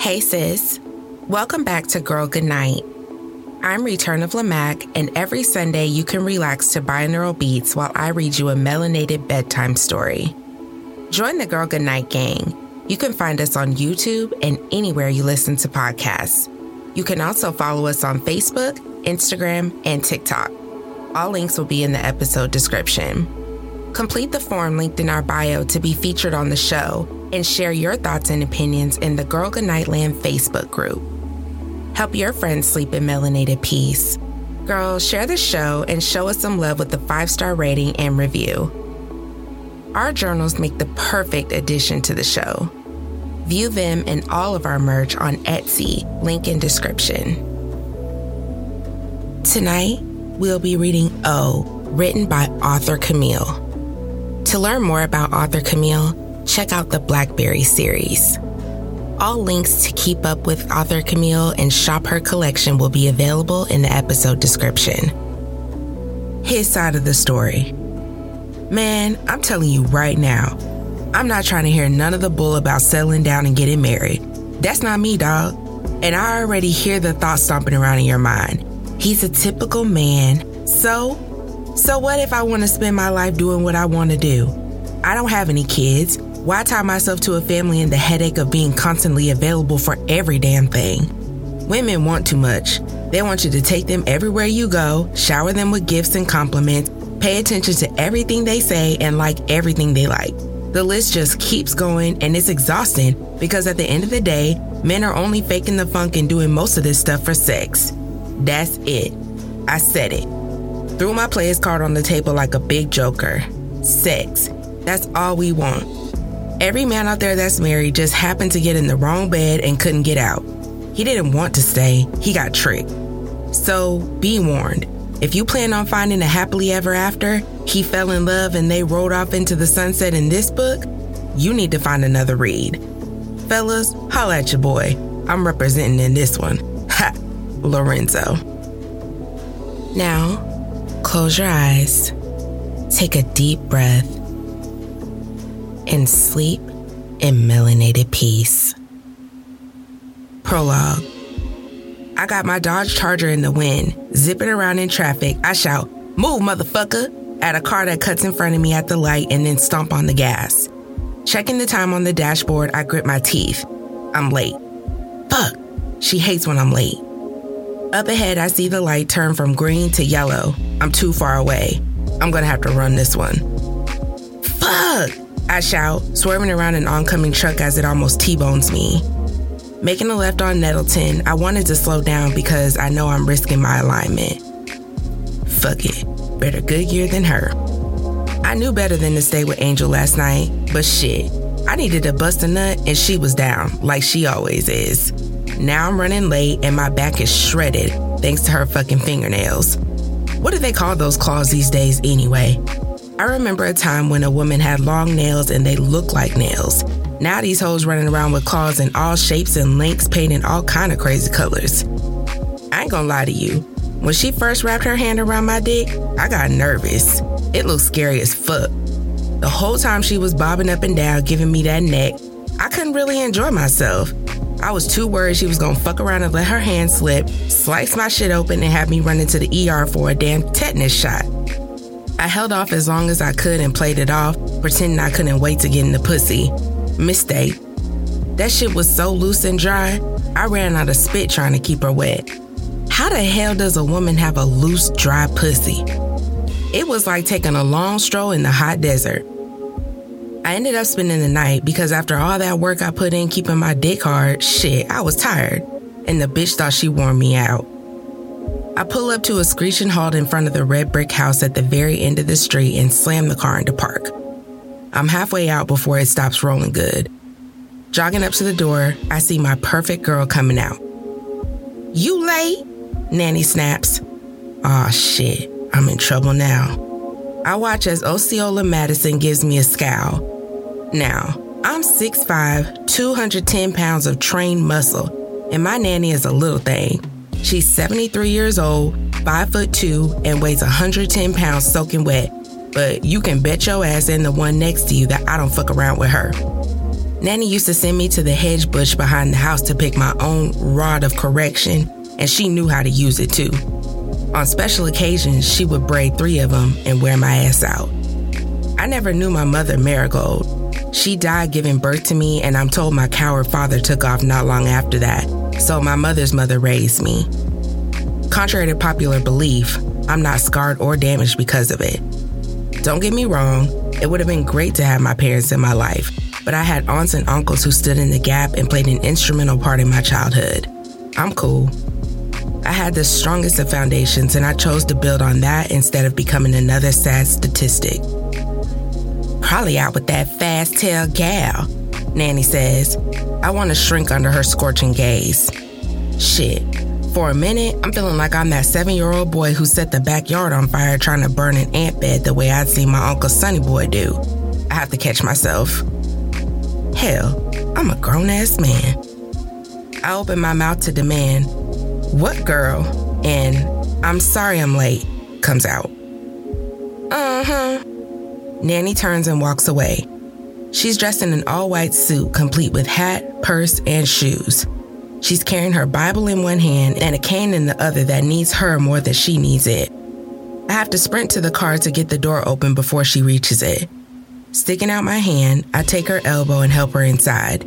Hey, sis. Welcome back to Girl Goodnight. I'm Return of Lamac, and every Sunday you can relax to binaural beats while I read you a melanated bedtime story. Join the Girl Goodnight gang. You can find us on YouTube and anywhere you listen to podcasts. You can also follow us on Facebook, Instagram, and TikTok. All links will be in the episode description. Complete the form linked in our bio to be featured on the show and share your thoughts and opinions in the Girl Goodnightland Facebook group. Help your friends sleep in melanated peace. Girls, share the show and show us some love with a five star rating and review. Our journals make the perfect addition to the show. View them and all of our merch on Etsy, link in description. Tonight, we'll be reading O, written by author Kimille. To learn more about author Kimille, check out the Blackberry series. All links to keep up with author Kimille and shop her collection will be available in the episode description. His side of the story. Man, I'm telling you right now, I'm not trying to hear none of the bull about settling down and getting married. That's not me, dog. And I already hear the thoughts stomping around in your mind. He's a typical man. So, so what if I want to spend my life doing what I want to do? I don't have any kids. Why tie myself to a family and the headache of being constantly available for every damn thing? Women want too much. They want you to take them everywhere you go, shower them with gifts and compliments, pay attention to everything they say, and like everything they like. The list just keeps going and it's exhausting because at the end of the day, men are only faking the funk and doing most of this stuff for sex. That's it. I said it. Threw my players card on the table like a big joker. Sex. That's all we want. Every man out there that's married just happened to get in the wrong bed and couldn't get out. He didn't want to stay, he got tricked. So be warned if you plan on finding a happily ever after, he fell in love and they rode off into the sunset in this book, you need to find another read. Fellas, holla at your boy. I'm representing in this one. Ha! Lorenzo. Now, close your eyes, take a deep breath, and sleep in melanated peace. Prologue. I got my Dodge Charger in the wind, zipping around in traffic. I shout, Move, motherfucker! at a car that cuts in front of me at the light and then stomp on the gas. Checking the time on the dashboard, I grit my teeth. I'm late. Fuck. She hates when I'm late. Up ahead, I see the light turn from green to yellow. I'm too far away. I'm gonna have to run this one. Fuck! I shout, swerving around an oncoming truck as it almost T bones me. Making a left on Nettleton, I wanted to slow down because I know I'm risking my alignment. Fuck it. Better Goodyear than her. I knew better than to stay with Angel last night, but shit, I needed to bust a nut and she was down, like she always is. Now I'm running late and my back is shredded thanks to her fucking fingernails. What do they call those claws these days anyway? I remember a time when a woman had long nails and they looked like nails. Now these hoes running around with claws in all shapes and lengths painted all kind of crazy colors. I ain't gonna lie to you. When she first wrapped her hand around my dick, I got nervous. It looked scary as fuck. The whole time she was bobbing up and down, giving me that neck, I couldn't really enjoy myself. I was too worried she was gonna fuck around and let her hand slip, slice my shit open, and have me run into the ER for a damn tetanus shot. I held off as long as I could and played it off, pretending I couldn't wait to get in the pussy. Mistake. That shit was so loose and dry, I ran out of spit trying to keep her wet. How the hell does a woman have a loose, dry pussy? It was like taking a long stroll in the hot desert. I ended up spending the night because after all that work I put in keeping my dick hard, shit, I was tired. And the bitch thought she wore me out. I pull up to a screeching halt in front of the red brick house at the very end of the street and slam the car into park. I'm halfway out before it stops rolling good. Jogging up to the door, I see my perfect girl coming out. You late? Nanny snaps. Aw, shit, I'm in trouble now. I watch as Osceola Madison gives me a scowl. Now, I'm 6'5, 210 pounds of trained muscle, and my nanny is a little thing. She's 73 years old, 5 foot 2, and weighs 110 pounds soaking wet. But you can bet your ass and the one next to you that I don't fuck around with her. Nanny used to send me to the hedge bush behind the house to pick my own rod of correction, and she knew how to use it too. On special occasions, she would braid three of them and wear my ass out. I never knew my mother, Marigold. She died giving birth to me, and I'm told my coward father took off not long after that, so my mother's mother raised me. Contrary to popular belief, I'm not scarred or damaged because of it. Don't get me wrong, it would have been great to have my parents in my life, but I had aunts and uncles who stood in the gap and played an instrumental part in my childhood. I'm cool. I had the strongest of foundations, and I chose to build on that instead of becoming another sad statistic. Probably out with that fast tail gal, Nanny says. I want to shrink under her scorching gaze. Shit. For a minute, I'm feeling like I'm that seven year old boy who set the backyard on fire trying to burn an ant bed the way I'd seen my Uncle Sonny Boy do. I have to catch myself. Hell, I'm a grown ass man. I open my mouth to demand, What girl? And I'm sorry I'm late comes out. Uh huh. Nanny turns and walks away. She's dressed in an all white suit, complete with hat, purse, and shoes. She's carrying her Bible in one hand and a cane in the other that needs her more than she needs it. I have to sprint to the car to get the door open before she reaches it. Sticking out my hand, I take her elbow and help her inside.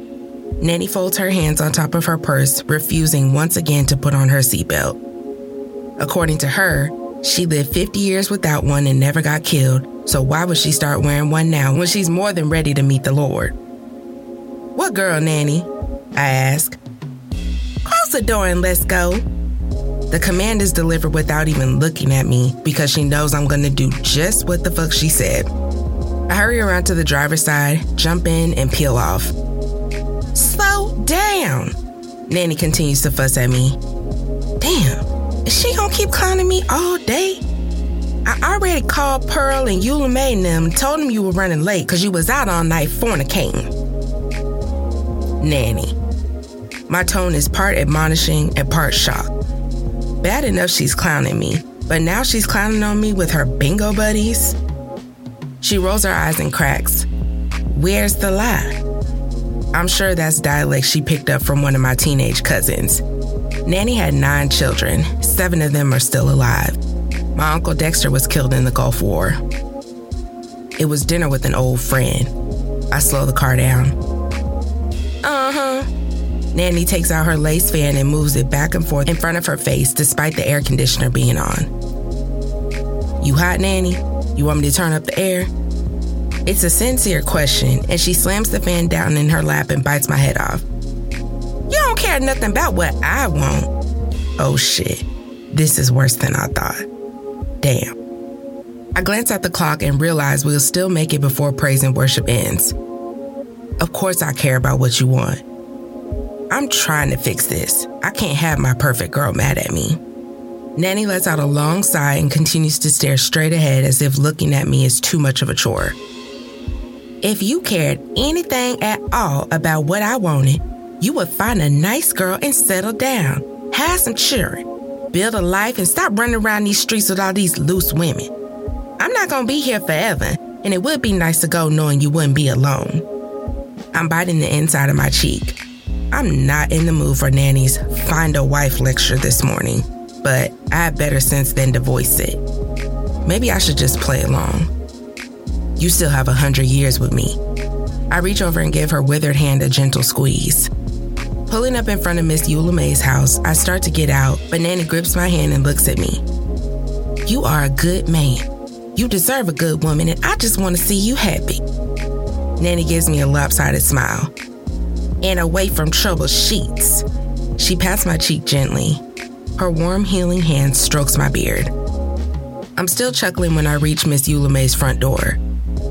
Nanny folds her hands on top of her purse, refusing once again to put on her seatbelt. According to her, she lived 50 years without one and never got killed, so why would she start wearing one now when she's more than ready to meet the Lord? What girl, Nanny? I ask. Close the door and let's go. The command is delivered without even looking at me because she knows I'm gonna do just what the fuck she said. I hurry around to the driver's side, jump in, and peel off. Slow down! Nanny continues to fuss at me. Damn, is she gonna keep clowning me all day? I already called Pearl and Eula May and them, told them you were running late because you was out all night fornicating. Nanny. My tone is part admonishing and part shock. Bad enough she's clowning me, but now she's clowning on me with her bingo buddies. She rolls her eyes and cracks. Where's the lie? I'm sure that's dialect she picked up from one of my teenage cousins. Nanny had nine children, seven of them are still alive. My uncle Dexter was killed in the Gulf War. It was dinner with an old friend. I slow the car down. Uh huh. Nanny takes out her lace fan and moves it back and forth in front of her face despite the air conditioner being on. You hot, Nanny? You want me to turn up the air? It's a sincere question, and she slams the fan down in her lap and bites my head off. You don't care nothing about what I want. Oh shit, this is worse than I thought. Damn. I glance at the clock and realize we'll still make it before praise and worship ends. Of course, I care about what you want. I'm trying to fix this. I can't have my perfect girl mad at me. Nanny lets out a long sigh and continues to stare straight ahead as if looking at me is too much of a chore. If you cared anything at all about what I wanted, you would find a nice girl and settle down, have some children, build a life, and stop running around these streets with all these loose women. I'm not gonna be here forever, and it would be nice to go knowing you wouldn't be alone. I'm biting the inside of my cheek. I'm not in the mood for Nanny's find a wife lecture this morning but I have better sense than to voice it. Maybe I should just play along. You still have a hundred years with me. I reach over and give her withered hand a gentle squeeze. Pulling up in front of Miss Eula May's house, I start to get out, but Nanny grips my hand and looks at me. You are a good man. You deserve a good woman, and I just want to see you happy. Nanny gives me a lopsided smile. And away from trouble sheets. She pats my cheek gently, her warm, healing hand strokes my beard. I'm still chuckling when I reach Miss Eula May's front door.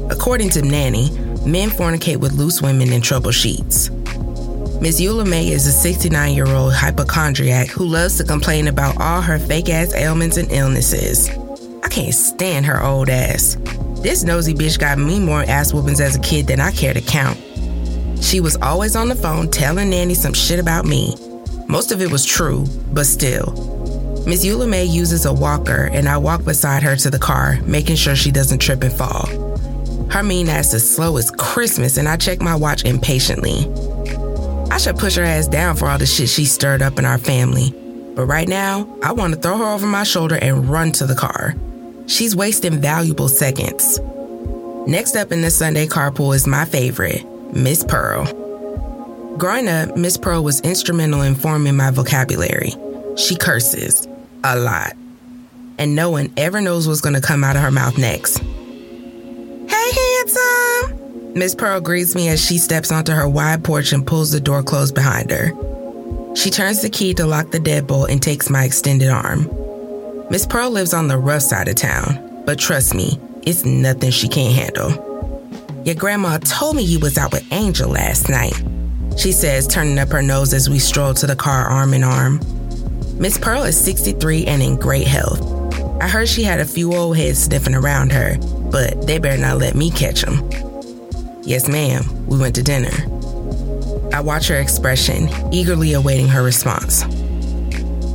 According to Nanny, men fornicate with loose women in trouble sheets. Miss Eula May is a 69 year old hypochondriac who loves to complain about all her fake ass ailments and illnesses. I can't stand her old ass. This nosy bitch got me more ass whoopings as a kid than I care to count. She was always on the phone telling Nanny some shit about me, most of it was true, but still. Miss Eula May uses a walker, and I walk beside her to the car, making sure she doesn't trip and fall. Her mean ass is slow as Christmas, and I check my watch impatiently. I should push her ass down for all the shit she stirred up in our family. But right now, I want to throw her over my shoulder and run to the car. She's wasting valuable seconds. Next up in the Sunday carpool is my favorite, Miss Pearl. Growing up, Miss Pearl was instrumental in forming my vocabulary. She curses a lot, and no one ever knows what's going to come out of her mouth next. Hey, handsome! Miss Pearl greets me as she steps onto her wide porch and pulls the door closed behind her. She turns the key to lock the deadbolt and takes my extended arm. Miss Pearl lives on the rough side of town, but trust me, it's nothing she can't handle. Your grandma told me you was out with Angel last night, she says, turning up her nose as we stroll to the car arm in arm. Miss Pearl is 63 and in great health. I heard she had a few old heads sniffing around her, but they better not let me catch them. Yes, ma'am, we went to dinner. I watch her expression, eagerly awaiting her response.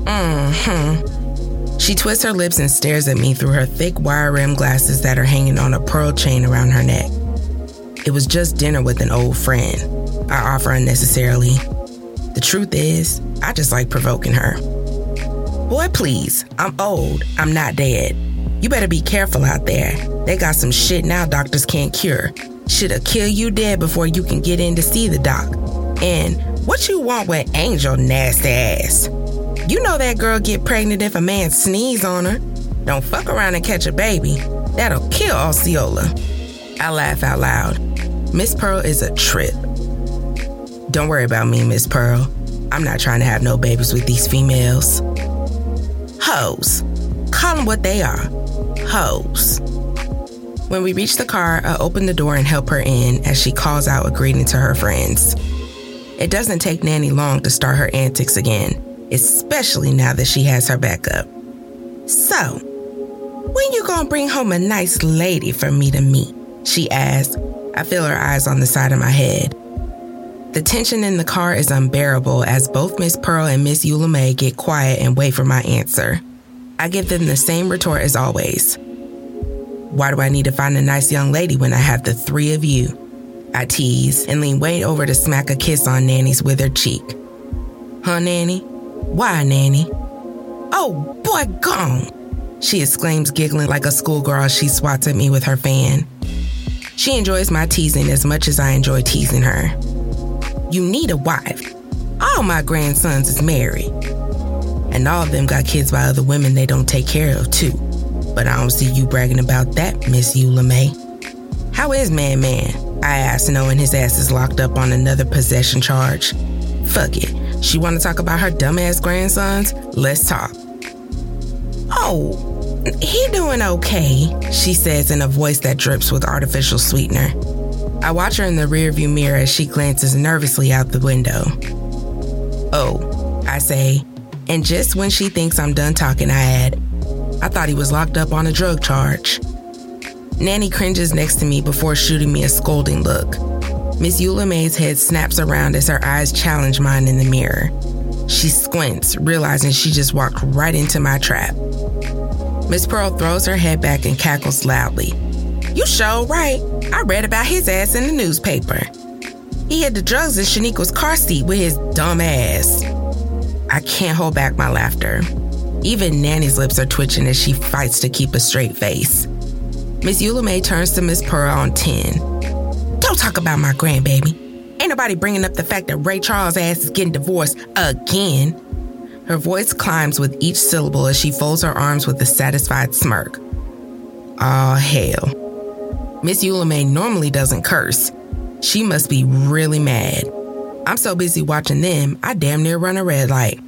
Mm hmm. She twists her lips and stares at me through her thick wire rimmed glasses that are hanging on a pearl chain around her neck. It was just dinner with an old friend. I offer unnecessarily. The truth is, I just like provoking her. Boy, please, I'm old. I'm not dead. You better be careful out there. They got some shit now doctors can't cure. Shit'll kill you dead before you can get in to see the doc. And what you want with Angel nasty ass? You know that girl get pregnant if a man sneeze on her. Don't fuck around and catch a baby. That'll kill Osceola. I laugh out loud. Miss Pearl is a trip. Don't worry about me, Miss Pearl. I'm not trying to have no babies with these females. Hoes. Call them what they are. Hoes. When we reach the car, I open the door and help her in as she calls out a greeting to her friends. It doesn't take Nanny long to start her antics again especially now that she has her backup. So, when you gonna bring home a nice lady for me to meet? She asks. I feel her eyes on the side of my head. The tension in the car is unbearable as both Miss Pearl and Miss Eula May get quiet and wait for my answer. I give them the same retort as always. Why do I need to find a nice young lady when I have the three of you? I tease and lean way over to smack a kiss on Nanny's withered cheek. Huh, Nanny? Why, Nanny? Oh, boy, gone! She exclaims, giggling like a schoolgirl as she swats at me with her fan. She enjoys my teasing as much as I enjoy teasing her. You need a wife. All my grandsons is married. And all of them got kids by other women they don't take care of, too. But I don't see you bragging about that, Miss Eula May. How is Man Man? I ask, knowing his ass is locked up on another possession charge. Fuck it. She want to talk about her dumbass grandsons? Let's talk. Oh, he doing okay, she says in a voice that drips with artificial sweetener. I watch her in the rearview mirror as she glances nervously out the window. Oh, I say, and just when she thinks I'm done talking, I add, I thought he was locked up on a drug charge. Nanny cringes next to me before shooting me a scolding look. Miss Eula May's head snaps around as her eyes challenge mine in the mirror. She squints, realizing she just walked right into my trap. Miss Pearl throws her head back and cackles loudly. You sure right. I read about his ass in the newspaper. He had the drugs in Shaniqua's car seat with his dumb ass. I can't hold back my laughter. Even Nanny's lips are twitching as she fights to keep a straight face. Miss Eula turns to Miss Pearl on 10. Don't talk about my grandbaby. Ain't nobody bringing up the fact that Ray Charles' ass is getting divorced again. Her voice climbs with each syllable as she folds her arms with a satisfied smirk. Ah, hell. Miss Eula normally doesn't curse. She must be really mad. I'm so busy watching them, I damn near run a red light.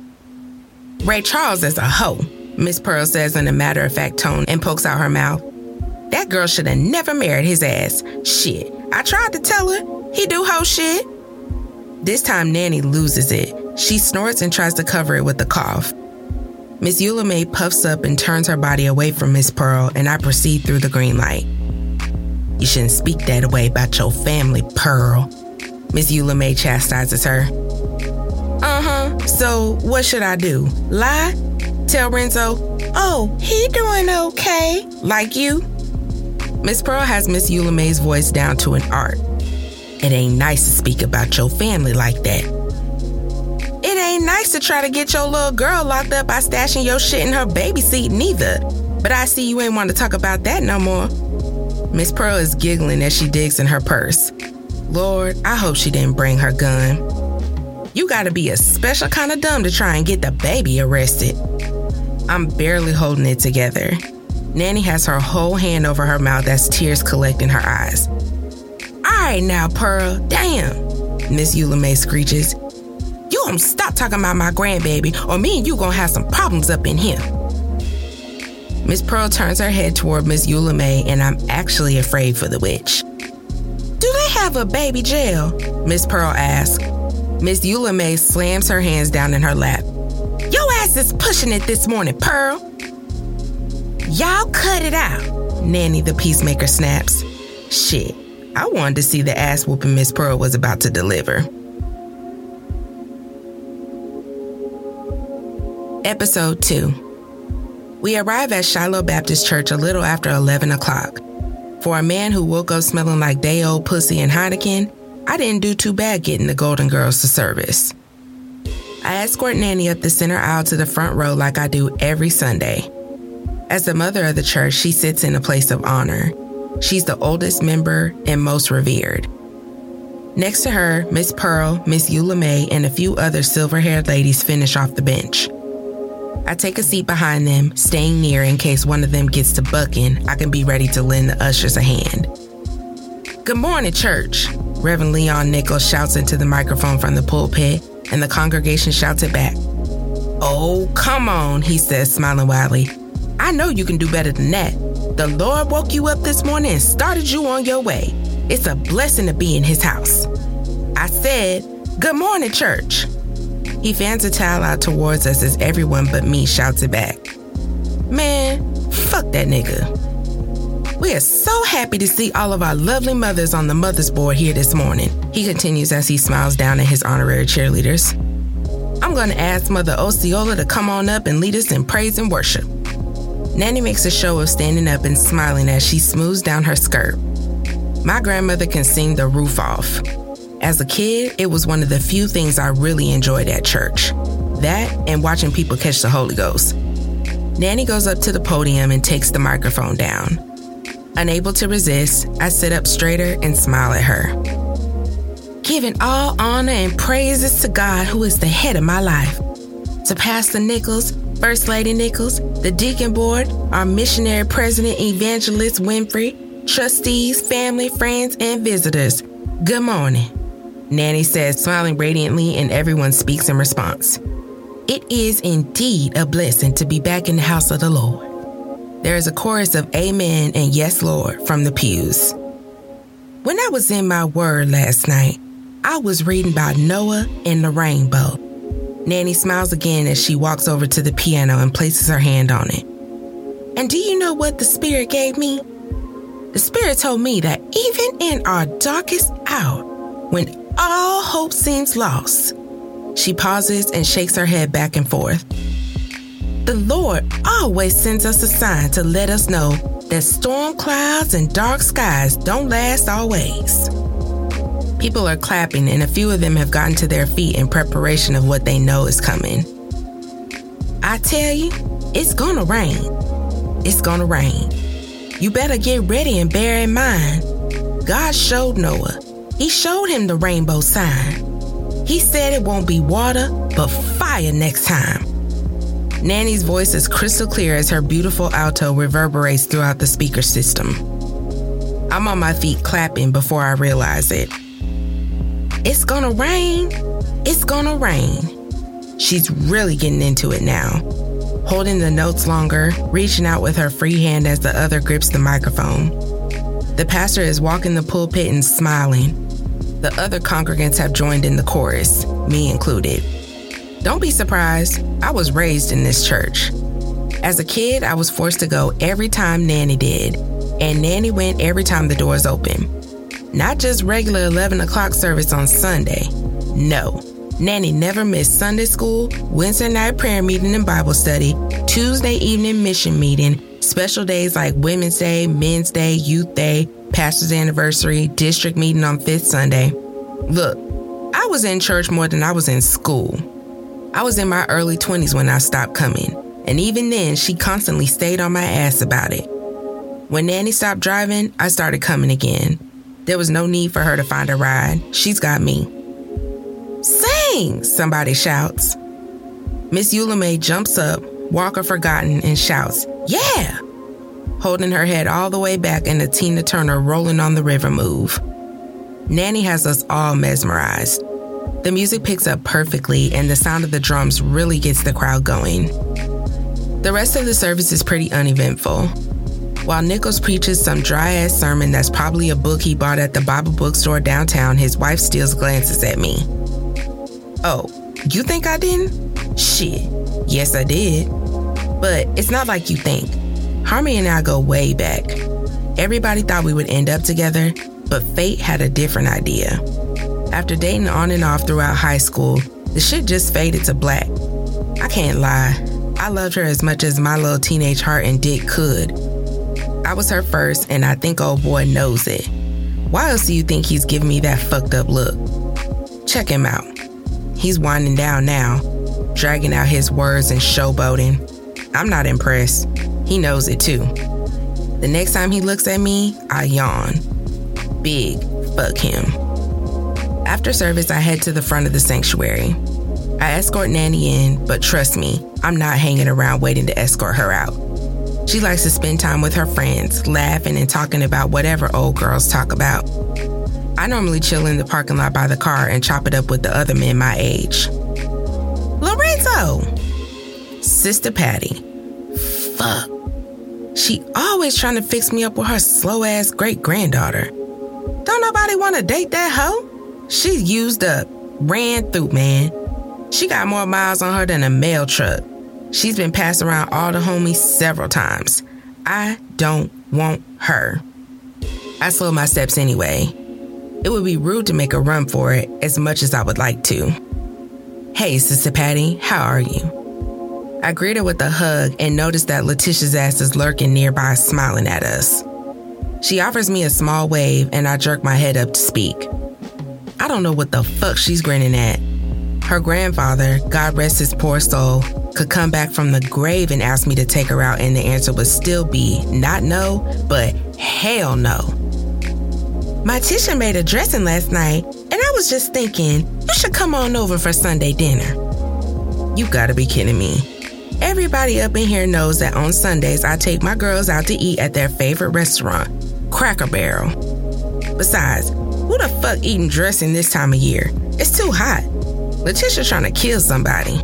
Ray Charles is a hoe, Miss Pearl says in a matter of fact tone and pokes out her mouth. That girl should have never married his ass. Shit, I tried to tell her. He do hoe shit. This time, Nanny loses it. She snorts and tries to cover it with a cough. Miss Eula puffs up and turns her body away from Miss Pearl, and I proceed through the green light. You shouldn't speak that way about your family, Pearl. Miss Eula chastises her. Uh huh. So, what should I do? Lie? Tell Renzo, oh, he doing okay, like you? Miss Pearl has Miss Eula May's voice down to an art. It ain't nice to speak about your family like that. It ain't nice to try to get your little girl locked up by stashing your shit in her baby seat neither. But I see you ain't want to talk about that no more. Miss Pearl is giggling as she digs in her purse. Lord, I hope she didn't bring her gun. You gotta be a special kind of dumb to try and get the baby arrested. I'm barely holding it together. Nanny has her whole hand over her mouth as tears collect in her eyes. All right now, Pearl, damn, Miss Eula May screeches. You gonna stop talking about my grandbaby, or me and you gonna have some problems up in here. Miss Pearl turns her head toward Miss Eula May, and I'm actually afraid for the witch. Do they have a baby jail? Miss Pearl asks. Miss Eula May slams her hands down in her lap. Your ass is pushing it this morning, Pearl. Y'all cut it out, Nanny the peacemaker snaps. Shit, I wanted to see the ass whooping Miss Pearl was about to deliver. Episode 2 We arrive at Shiloh Baptist Church a little after 11 o'clock. For a man who woke up smelling like day old pussy and Heineken, I didn't do too bad getting the Golden Girls to service. I escort Nanny up the center aisle to the front row like I do every Sunday. As the mother of the church, she sits in a place of honor. She's the oldest member and most revered. Next to her, Miss Pearl, Miss Eula May, and a few other silver haired ladies finish off the bench. I take a seat behind them, staying near in case one of them gets to bucking, I can be ready to lend the ushers a hand. Good morning, church, Reverend Leon Nichols shouts into the microphone from the pulpit, and the congregation shouts it back. Oh, come on, he says, smiling widely. I know you can do better than that. The Lord woke you up this morning and started you on your way. It's a blessing to be in his house. I said, Good morning, church. He fans a towel out towards us as everyone but me shouts it back. Man, fuck that nigga. We are so happy to see all of our lovely mothers on the mother's board here this morning. He continues as he smiles down at his honorary cheerleaders. I'm going to ask Mother Osceola to come on up and lead us in praise and worship. Nanny makes a show of standing up and smiling as she smooths down her skirt. My grandmother can sing the roof off. As a kid, it was one of the few things I really enjoyed at church. That and watching people catch the Holy Ghost. Nanny goes up to the podium and takes the microphone down. Unable to resist, I sit up straighter and smile at her. Giving all honor and praises to God, who is the head of my life. To Pastor Nichols, First Lady Nichols, the Deacon Board, our missionary president, Evangelist Winfrey, trustees, family, friends, and visitors. Good morning. Nanny says, smiling radiantly, and everyone speaks in response. It is indeed a blessing to be back in the house of the Lord. There is a chorus of Amen and Yes, Lord from the pews. When I was in my word last night, I was reading about Noah and the rainbow. Nanny smiles again as she walks over to the piano and places her hand on it. And do you know what the Spirit gave me? The Spirit told me that even in our darkest hour, when all hope seems lost, she pauses and shakes her head back and forth. The Lord always sends us a sign to let us know that storm clouds and dark skies don't last always. People are clapping, and a few of them have gotten to their feet in preparation of what they know is coming. I tell you, it's gonna rain. It's gonna rain. You better get ready and bear in mind God showed Noah, He showed him the rainbow sign. He said it won't be water, but fire next time. Nanny's voice is crystal clear as her beautiful alto reverberates throughout the speaker system. I'm on my feet clapping before I realize it. It's gonna rain. It's gonna rain. She's really getting into it now, holding the notes longer, reaching out with her free hand as the other grips the microphone. The pastor is walking the pulpit and smiling. The other congregants have joined in the chorus, me included. Don't be surprised, I was raised in this church. As a kid, I was forced to go every time Nanny did, and Nanny went every time the doors opened. Not just regular 11 o'clock service on Sunday. No, Nanny never missed Sunday school, Wednesday night prayer meeting and Bible study, Tuesday evening mission meeting, Special days like Women's Day, Men's Day, Youth Day, Pastor's Anniversary, District Meeting on Fifth Sunday. Look, I was in church more than I was in school. I was in my early 20s when I stopped coming, and even then, she constantly stayed on my ass about it. When Nanny stopped driving, I started coming again. There was no need for her to find a ride. She's got me. Sing! Somebody shouts. Miss Eula jumps up, Walker forgotten, and shouts, Yeah! Holding her head all the way back in the Tina Turner rolling on the river move. Nanny has us all mesmerized. The music picks up perfectly, and the sound of the drums really gets the crowd going. The rest of the service is pretty uneventful. While Nichols preaches some dry ass sermon that's probably a book he bought at the Bible bookstore downtown, his wife steals glances at me. Oh, you think I didn't? Shit. Yes, I did. But it's not like you think. Harmony and I go way back. Everybody thought we would end up together, but fate had a different idea. After dating on and off throughout high school, the shit just faded to black. I can't lie. I loved her as much as my little teenage heart and dick could, I was her first, and I think old boy knows it. Why else do you think he's giving me that fucked up look? Check him out. He's winding down now, dragging out his words and showboating. I'm not impressed. He knows it too. The next time he looks at me, I yawn. Big fuck him. After service, I head to the front of the sanctuary. I escort Nanny in, but trust me, I'm not hanging around waiting to escort her out. She likes to spend time with her friends, laughing and talking about whatever old girls talk about. I normally chill in the parking lot by the car and chop it up with the other men my age. Lorenzo! Sister Patty. Fuck. She always trying to fix me up with her slow ass great granddaughter. Don't nobody want to date that hoe? She's used up, ran through, man. She got more miles on her than a mail truck. She's been passed around all the homies several times. I don't want her. I slow my steps anyway. It would be rude to make a run for it as much as I would like to. Hey, Sister Patty, how are you? I greet her with a hug and notice that Letitia's ass is lurking nearby, smiling at us. She offers me a small wave and I jerk my head up to speak. I don't know what the fuck she's grinning at. Her grandfather, God rest his poor soul, could come back from the grave and ask me to take her out, and the answer would still be not no, but hell no. My Tisha made a dressing last night, and I was just thinking, you should come on over for Sunday dinner. You gotta be kidding me. Everybody up in here knows that on Sundays I take my girls out to eat at their favorite restaurant, Cracker Barrel. Besides, who the fuck eating dressing this time of year? It's too hot. Letitia's trying to kill somebody.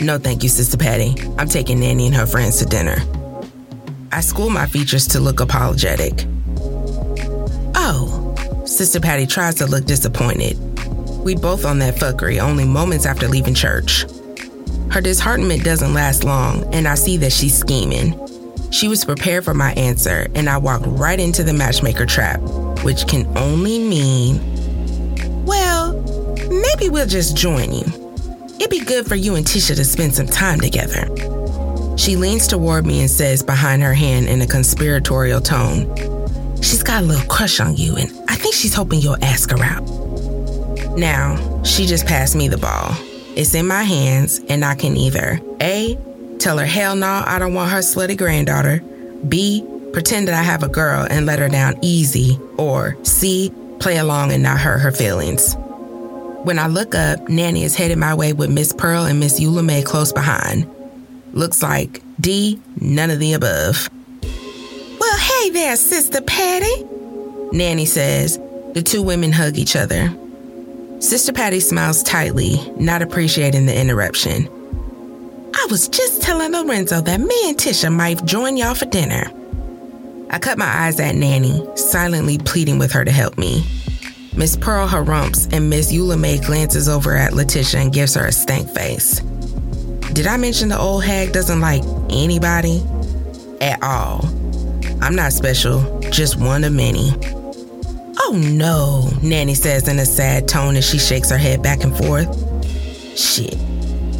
No, thank you, Sister Patty. I'm taking Nanny and her friends to dinner. I school my features to look apologetic. Oh, Sister Patty tries to look disappointed. We both on that fuckery only moments after leaving church. Her disheartenment doesn't last long, and I see that she's scheming. She was prepared for my answer, and I walked right into the matchmaker trap, which can only mean, well, maybe we'll just join you. It'd be good for you and Tisha to spend some time together. She leans toward me and says behind her hand in a conspiratorial tone, She's got a little crush on you, and I think she's hoping you'll ask her out. Now, she just passed me the ball. It's in my hands, and I can either A, tell her hell no, I don't want her slutty granddaughter, B, pretend that I have a girl and let her down easy, or C, play along and not hurt her feelings. When I look up, Nanny is headed my way with Miss Pearl and Miss Eula May close behind. Looks like D, none of the above. Well, hey there, Sister Patty, Nanny says. The two women hug each other. Sister Patty smiles tightly, not appreciating the interruption. I was just telling Lorenzo that me and Tisha might join y'all for dinner. I cut my eyes at Nanny, silently pleading with her to help me. Miss Pearl harumps and Miss Eula May glances over at Letitia and gives her a stank face. Did I mention the old hag doesn't like anybody? At all. I'm not special, just one of many. Oh no, Nanny says in a sad tone as she shakes her head back and forth. Shit.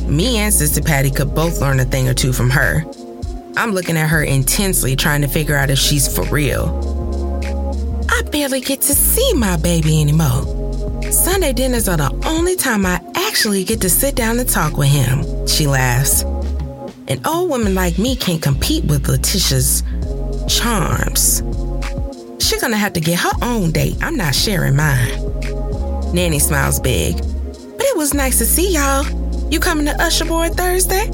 Me and Sister Patty could both learn a thing or two from her. I'm looking at her intensely, trying to figure out if she's for real. I barely get to see my baby anymore. Sunday dinners are the only time I actually get to sit down and talk with him, she laughs. An old woman like me can't compete with Letitia's charms. She's gonna have to get her own date. I'm not sharing mine. Nanny smiles big. But it was nice to see y'all. You coming to Usher Board Thursday?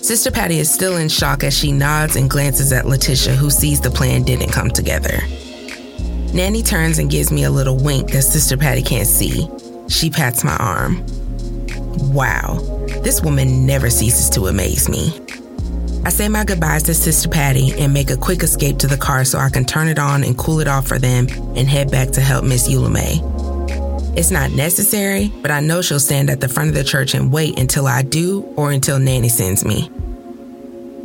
Sister Patty is still in shock as she nods and glances at Letitia, who sees the plan didn't come together. Nanny turns and gives me a little wink that Sister Patty can't see. She pats my arm. Wow, this woman never ceases to amaze me. I say my goodbyes to Sister Patty and make a quick escape to the car so I can turn it on and cool it off for them and head back to help Miss Eula May. It's not necessary, but I know she'll stand at the front of the church and wait until I do or until Nanny sends me.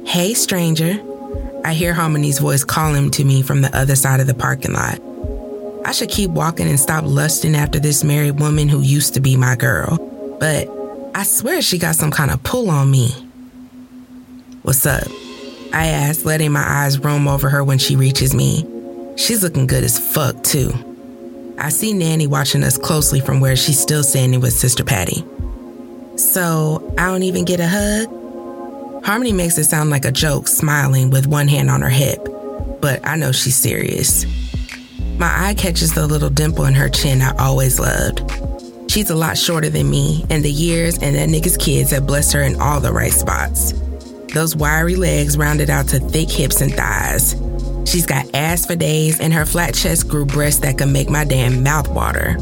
Hey, stranger. I hear Harmony's voice calling to me from the other side of the parking lot. I should keep walking and stop lusting after this married woman who used to be my girl, but I swear she got some kind of pull on me. What's up? I ask, letting my eyes roam over her when she reaches me. She's looking good as fuck, too. I see Nanny watching us closely from where she's still standing with Sister Patty. So, I don't even get a hug? Harmony makes it sound like a joke, smiling with one hand on her hip, but I know she's serious. My eye catches the little dimple in her chin I always loved. She's a lot shorter than me, and the years and that nigga's kids have blessed her in all the right spots. Those wiry legs rounded out to thick hips and thighs. She's got ass for days, and her flat chest grew breasts that can make my damn mouth water.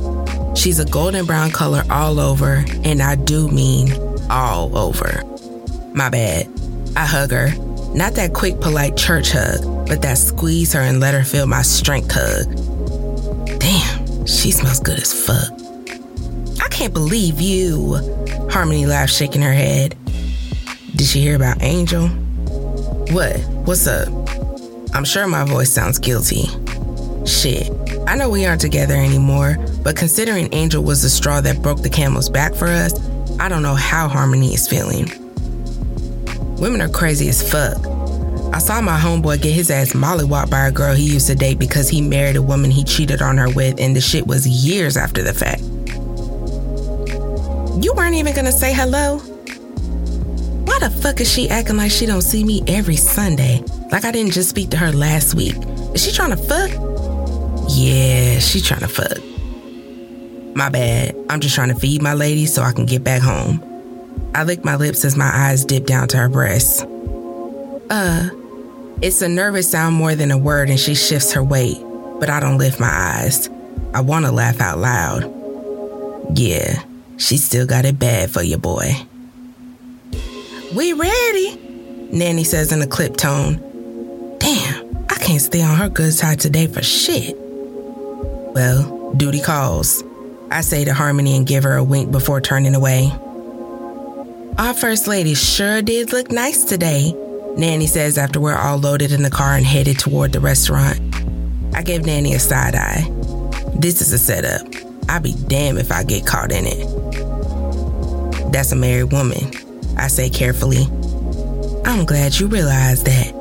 She's a golden brown color all over, and I do mean all over. My bad. I hug her. Not that quick, polite church hug, but that squeeze her and let her feel my strength hug. Damn, she smells good as fuck. I can't believe you. Harmony laughed, shaking her head. Did she hear about Angel? What? What's up? I'm sure my voice sounds guilty. Shit, I know we aren't together anymore, but considering Angel was the straw that broke the camel's back for us, I don't know how Harmony is feeling. Women are crazy as fuck. I saw my homeboy get his ass mollywopped by a girl he used to date because he married a woman he cheated on her with, and the shit was years after the fact. You weren't even gonna say hello? Why the fuck is she acting like she don't see me every Sunday? Like I didn't just speak to her last week. Is she trying to fuck? Yeah, she trying to fuck. My bad. I'm just trying to feed my lady so I can get back home. I lick my lips as my eyes dip down to her breasts. Uh, it's a nervous sound more than a word, and she shifts her weight, but I don't lift my eyes. I want to laugh out loud. Yeah, she still got it bad for you, boy. We ready, Nanny says in a clip tone. Can't stay on her good side today for shit. Well, duty calls. I say to Harmony and give her a wink before turning away. Our First Lady sure did look nice today, Nanny says after we're all loaded in the car and headed toward the restaurant. I give Nanny a side eye. This is a setup. I'll be damned if I get caught in it. That's a married woman. I say carefully. I'm glad you realized that.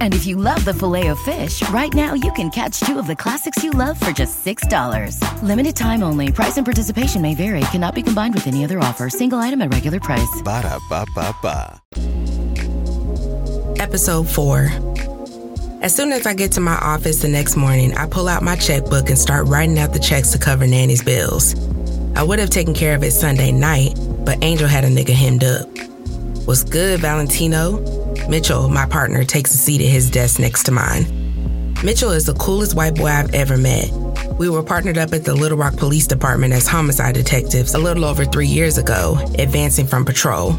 And if you love the filet of fish, right now you can catch two of the classics you love for just $6. Limited time only. Price and participation may vary. Cannot be combined with any other offer. Single item at regular price. Ba da ba ba ba. Episode 4. As soon as I get to my office the next morning, I pull out my checkbook and start writing out the checks to cover Nanny's bills. I would have taken care of it Sunday night, but Angel had a nigga hemmed up. What's good, Valentino? Mitchell, my partner, takes a seat at his desk next to mine. Mitchell is the coolest white boy I've ever met. We were partnered up at the Little Rock Police Department as homicide detectives a little over three years ago, advancing from patrol.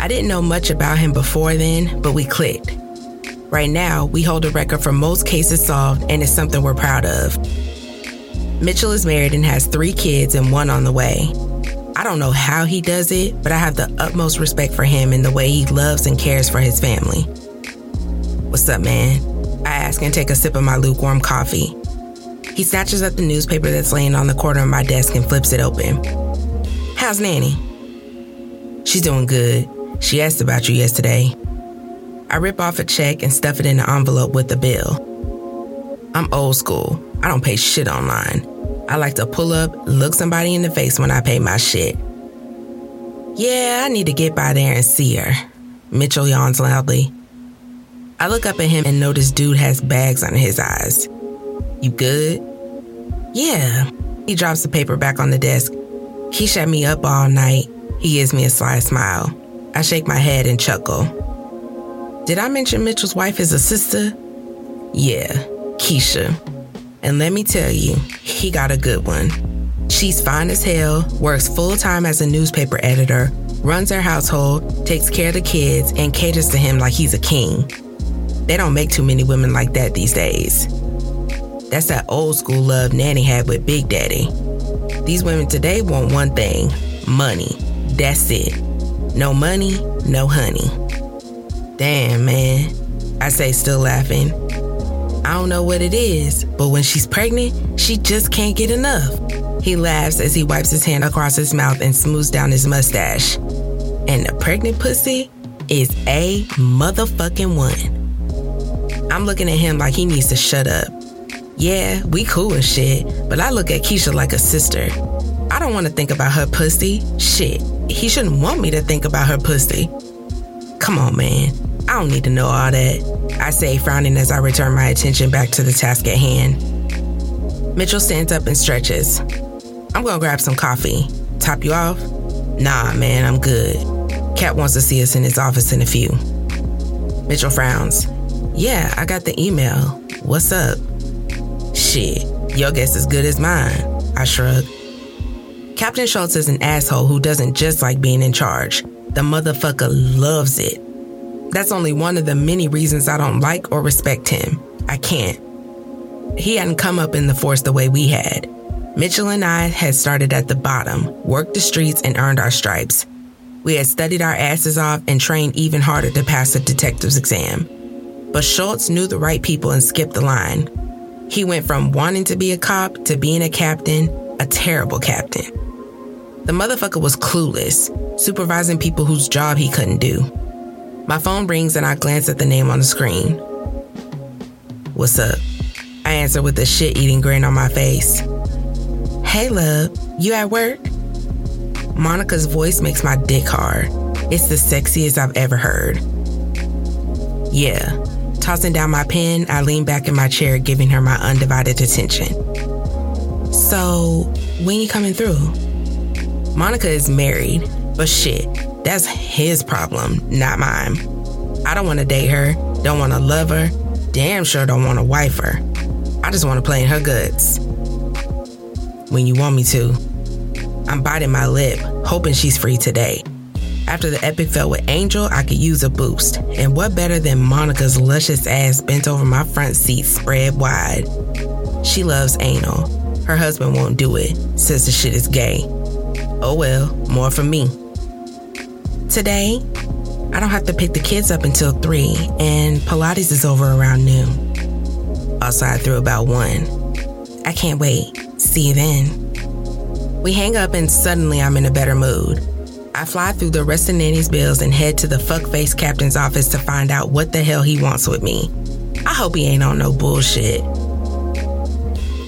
I didn't know much about him before then, but we clicked. Right now, we hold a record for most cases solved, and it's something we're proud of. Mitchell is married and has three kids and one on the way. I don't know how he does it, but I have the utmost respect for him and the way he loves and cares for his family. What's up, man? I ask and take a sip of my lukewarm coffee. He snatches up the newspaper that's laying on the corner of my desk and flips it open. How's Nanny? She's doing good. She asked about you yesterday. I rip off a check and stuff it in an envelope with the bill. I'm old school. I don't pay shit online. I like to pull up, look somebody in the face when I pay my shit. Yeah, I need to get by there and see her. Mitchell yawns loudly. I look up at him and notice dude has bags under his eyes. You good? Yeah. He drops the paper back on the desk. He shut me up all night. He gives me a sly smile. I shake my head and chuckle. Did I mention Mitchell's wife is a sister? Yeah, Keisha. And let me tell you, he got a good one. She's fine as hell, works full time as a newspaper editor, runs her household, takes care of the kids, and caters to him like he's a king. They don't make too many women like that these days. That's that old school love Nanny had with Big Daddy. These women today want one thing money. That's it. No money, no honey. Damn, man. I say, still laughing. I don't know what it is, but when she's pregnant, she just can't get enough. He laughs as he wipes his hand across his mouth and smooths down his mustache. And the pregnant pussy is a motherfucking one. I'm looking at him like he needs to shut up. Yeah, we cool and shit, but I look at Keisha like a sister. I don't want to think about her pussy. Shit, he shouldn't want me to think about her pussy. Come on, man. I don't need to know all that. I say, frowning as I return my attention back to the task at hand. Mitchell stands up and stretches. I'm gonna grab some coffee. Top you off? Nah, man, I'm good. Cat wants to see us in his office in a few. Mitchell frowns. Yeah, I got the email. What's up? Shit, your guess is good as mine. I shrug. Captain Schultz is an asshole who doesn't just like being in charge. The motherfucker loves it. That's only one of the many reasons I don't like or respect him. I can't. He hadn't come up in the force the way we had. Mitchell and I had started at the bottom, worked the streets, and earned our stripes. We had studied our asses off and trained even harder to pass the detective's exam. But Schultz knew the right people and skipped the line. He went from wanting to be a cop to being a captain, a terrible captain. The motherfucker was clueless, supervising people whose job he couldn't do. My phone rings and I glance at the name on the screen. What's up? I answer with a shit eating grin on my face. Hey, love, you at work? Monica's voice makes my dick hard. It's the sexiest I've ever heard. Yeah. Tossing down my pen, I lean back in my chair, giving her my undivided attention. So, when you coming through? Monica is married, but shit, that's his problem, not mine. I don't want to date her, don't want to love her, damn sure don't want to wife her. I just want to play in her guts. When you want me to. I'm biting my lip, hoping she's free today. After the epic fell with Angel, I could use a boost. And what better than Monica's luscious ass bent over my front seat spread wide? She loves anal. Her husband won't do it, says the shit is gay. Oh well, more for me. Today, I don't have to pick the kids up until 3, and Pilates is over around noon. Outside through about 1. I can't wait. See you then. We hang up, and suddenly I'm in a better mood. I fly through the rest of Nanny's bills and head to the fuckface captain's office to find out what the hell he wants with me. I hope he ain't on no bullshit.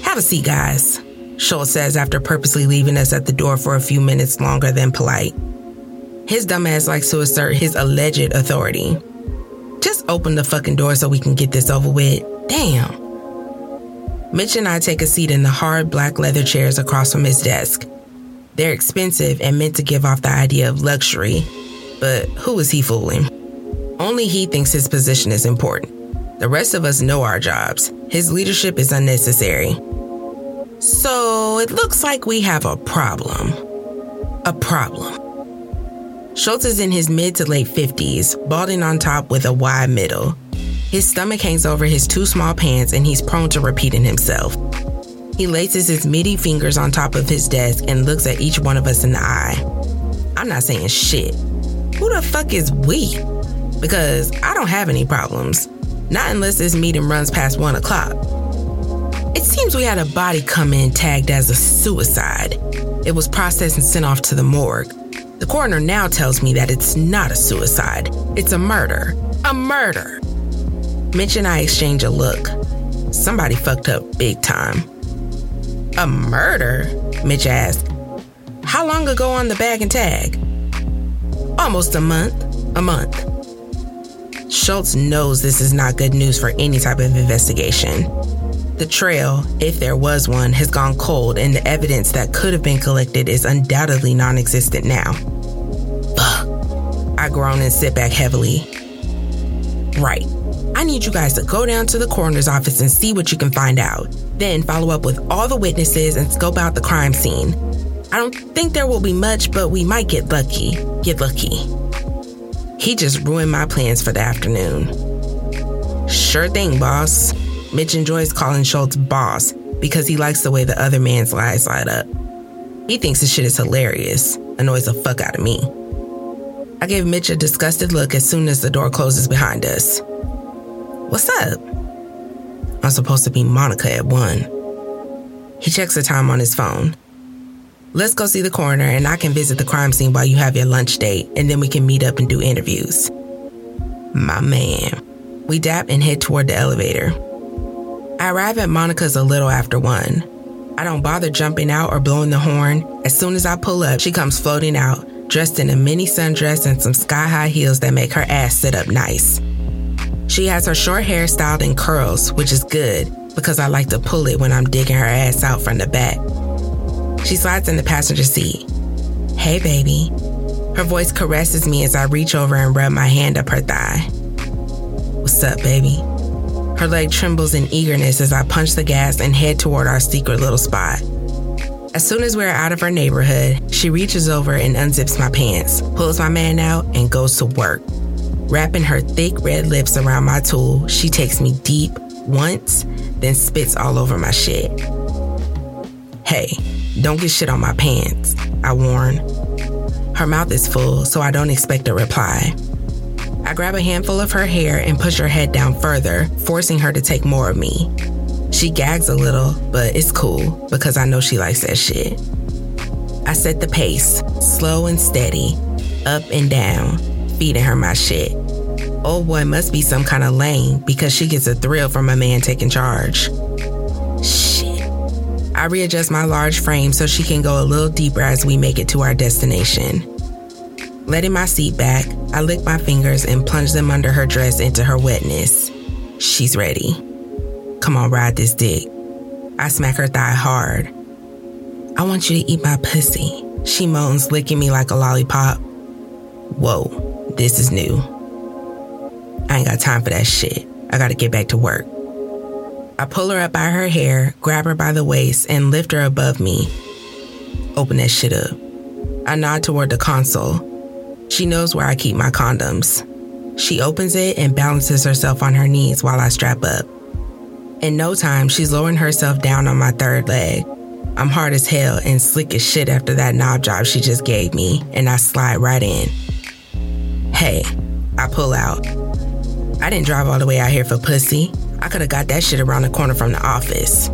Have a seat, guys, Schultz says after purposely leaving us at the door for a few minutes longer than polite. His dumbass likes to assert his alleged authority. Just open the fucking door so we can get this over with. Damn. Mitch and I take a seat in the hard black leather chairs across from his desk. They're expensive and meant to give off the idea of luxury, but who is he fooling? Only he thinks his position is important. The rest of us know our jobs. His leadership is unnecessary. So it looks like we have a problem. A problem. Schultz is in his mid to late 50s, balding on top with a wide middle. His stomach hangs over his two small pants and he's prone to repeating himself. He laces his meaty fingers on top of his desk and looks at each one of us in the eye. I'm not saying shit. Who the fuck is we? Because I don't have any problems. Not unless this meeting runs past one o'clock. It seems we had a body come in tagged as a suicide. It was processed and sent off to the morgue. The coroner now tells me that it's not a suicide, it's a murder. A murder. Mitch and I exchange a look. Somebody fucked up big time. A murder? Mitch asked. How long ago on the bag and tag? Almost a month. A month. Schultz knows this is not good news for any type of investigation. The trail, if there was one, has gone cold, and the evidence that could have been collected is undoubtedly non existent now. Fuck. I groan and sit back heavily. Right. I need you guys to go down to the coroner's office and see what you can find out. Then follow up with all the witnesses and scope out the crime scene. I don't think there will be much, but we might get lucky. Get lucky. He just ruined my plans for the afternoon. Sure thing, boss. Mitch enjoys calling Schultz boss because he likes the way the other man's lies light up. He thinks the shit is hilarious, annoys the fuck out of me. I give Mitch a disgusted look as soon as the door closes behind us. What's up? I'm supposed to be Monica at one. He checks the time on his phone. Let's go see the coroner and I can visit the crime scene while you have your lunch date, and then we can meet up and do interviews. My man. We dap and head toward the elevator. I arrive at Monica's a little after one. I don't bother jumping out or blowing the horn. As soon as I pull up, she comes floating out, dressed in a mini sundress and some sky high heels that make her ass sit up nice. She has her short hair styled in curls, which is good because I like to pull it when I'm digging her ass out from the back. She slides in the passenger seat. Hey, baby. Her voice caresses me as I reach over and rub my hand up her thigh. What's up, baby? Her leg trembles in eagerness as I punch the gas and head toward our secret little spot. As soon as we're out of our neighborhood, she reaches over and unzips my pants, pulls my man out, and goes to work. Wrapping her thick red lips around my tool, she takes me deep once, then spits all over my shit. Hey, don't get shit on my pants, I warn. Her mouth is full, so I don't expect a reply. I grab a handful of her hair and push her head down further, forcing her to take more of me. She gags a little, but it's cool because I know she likes that shit. I set the pace, slow and steady, up and down, feeding her my shit. Old boy must be some kind of lame because she gets a thrill from a man taking charge. Shit. I readjust my large frame so she can go a little deeper as we make it to our destination. Letting my seat back, I lick my fingers and plunge them under her dress into her wetness. She's ready. Come on, ride this dick. I smack her thigh hard. I want you to eat my pussy. She moans, licking me like a lollipop. Whoa, this is new. I ain't got time for that shit. I gotta get back to work. I pull her up by her hair, grab her by the waist, and lift her above me. Open that shit up. I nod toward the console. She knows where I keep my condoms. She opens it and balances herself on her knees while I strap up. In no time, she's lowering herself down on my third leg. I'm hard as hell and slick as shit after that knob job she just gave me, and I slide right in. Hey, I pull out. I didn't drive all the way out here for pussy. I could have got that shit around the corner from the office.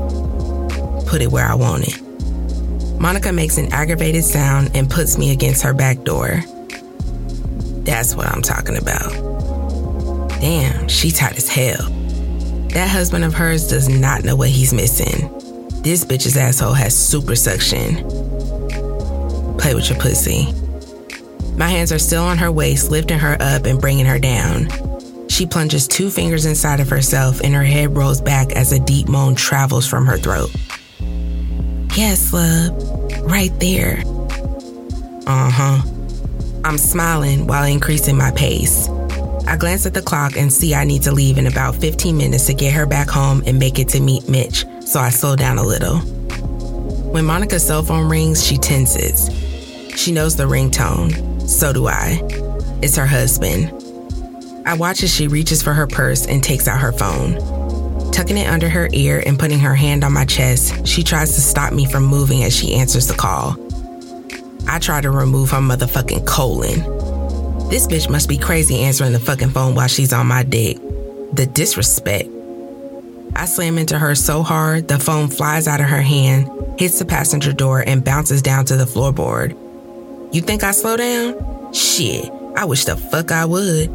Put it where I want it. Monica makes an aggravated sound and puts me against her back door. That's what I'm talking about. Damn, she tight as hell. That husband of hers does not know what he's missing. This bitch's asshole has super suction. Play with your pussy. My hands are still on her waist, lifting her up and bringing her down. She plunges two fingers inside of herself and her head rolls back as a deep moan travels from her throat. Yes, love. Right there. Uh huh. I'm smiling while increasing my pace. I glance at the clock and see I need to leave in about 15 minutes to get her back home and make it to meet Mitch, so I slow down a little. When Monica's cell phone rings, she tenses. She knows the ringtone. So do I. It's her husband. I watch as she reaches for her purse and takes out her phone. Tucking it under her ear and putting her hand on my chest, she tries to stop me from moving as she answers the call. I try to remove her motherfucking colon. This bitch must be crazy answering the fucking phone while she's on my dick. The disrespect. I slam into her so hard, the phone flies out of her hand, hits the passenger door, and bounces down to the floorboard. You think I slow down? Shit, I wish the fuck I would.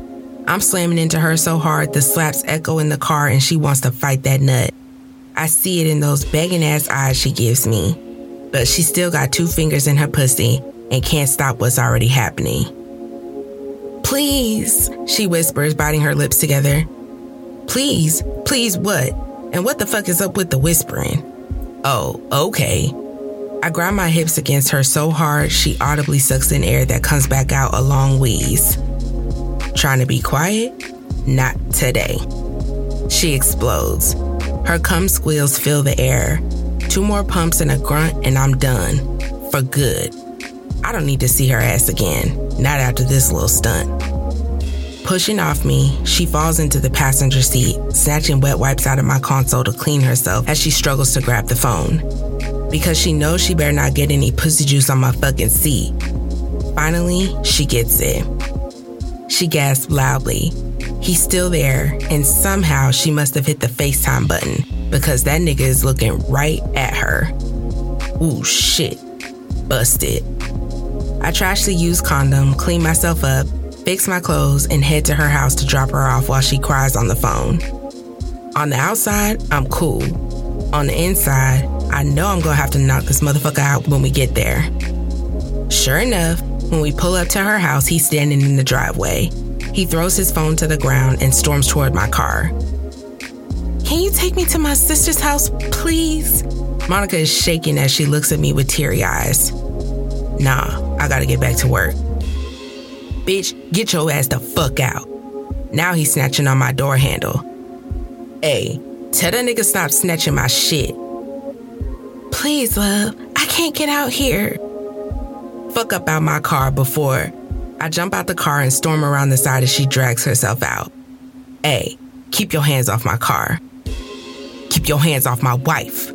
I'm slamming into her so hard the slaps echo in the car and she wants to fight that nut. I see it in those begging ass eyes she gives me. But she still got two fingers in her pussy and can't stop what's already happening. Please, she whispers, biting her lips together. Please, please what? And what the fuck is up with the whispering? Oh, okay. I grind my hips against her so hard she audibly sucks in air that comes back out a long wheeze. Trying to be quiet? Not today. She explodes. Her cum squeals fill the air. Two more pumps and a grunt, and I'm done. For good. I don't need to see her ass again. Not after this little stunt. Pushing off me, she falls into the passenger seat, snatching wet wipes out of my console to clean herself as she struggles to grab the phone because she knows she better not get any pussy juice on my fucking seat. Finally, she gets it. She gasps loudly. He's still there, and somehow she must have hit the FaceTime button because that nigga is looking right at her. Ooh, shit. Busted. I trash the used condom, clean myself up, fix my clothes, and head to her house to drop her off while she cries on the phone. On the outside, I'm cool. On the inside, I know I'm gonna have to knock this motherfucker out when we get there. Sure enough, when we pull up to her house, he's standing in the driveway. He throws his phone to the ground and storms toward my car. Can you take me to my sister's house, please? Monica is shaking as she looks at me with teary eyes. Nah, I gotta get back to work. Bitch, get your ass the fuck out. Now he's snatching on my door handle. Hey, tell that nigga stop snatching my shit. Please, love, I can't get out here. Fuck up out my car before I jump out the car and storm around the side as she drags herself out. Hey, keep your hands off my car. Your hands off my wife.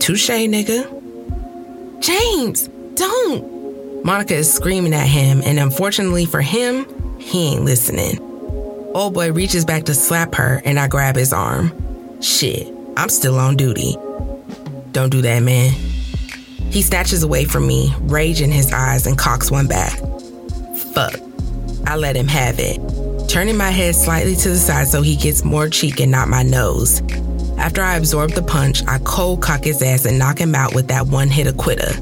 Touche, nigga. James, don't. Monica is screaming at him, and unfortunately for him, he ain't listening. Old boy reaches back to slap her, and I grab his arm. Shit, I'm still on duty. Don't do that, man. He snatches away from me, rage in his eyes, and cocks one back. Fuck. I let him have it, turning my head slightly to the side so he gets more cheek and not my nose. After I absorb the punch, I cold cock his ass and knock him out with that one hit quitter.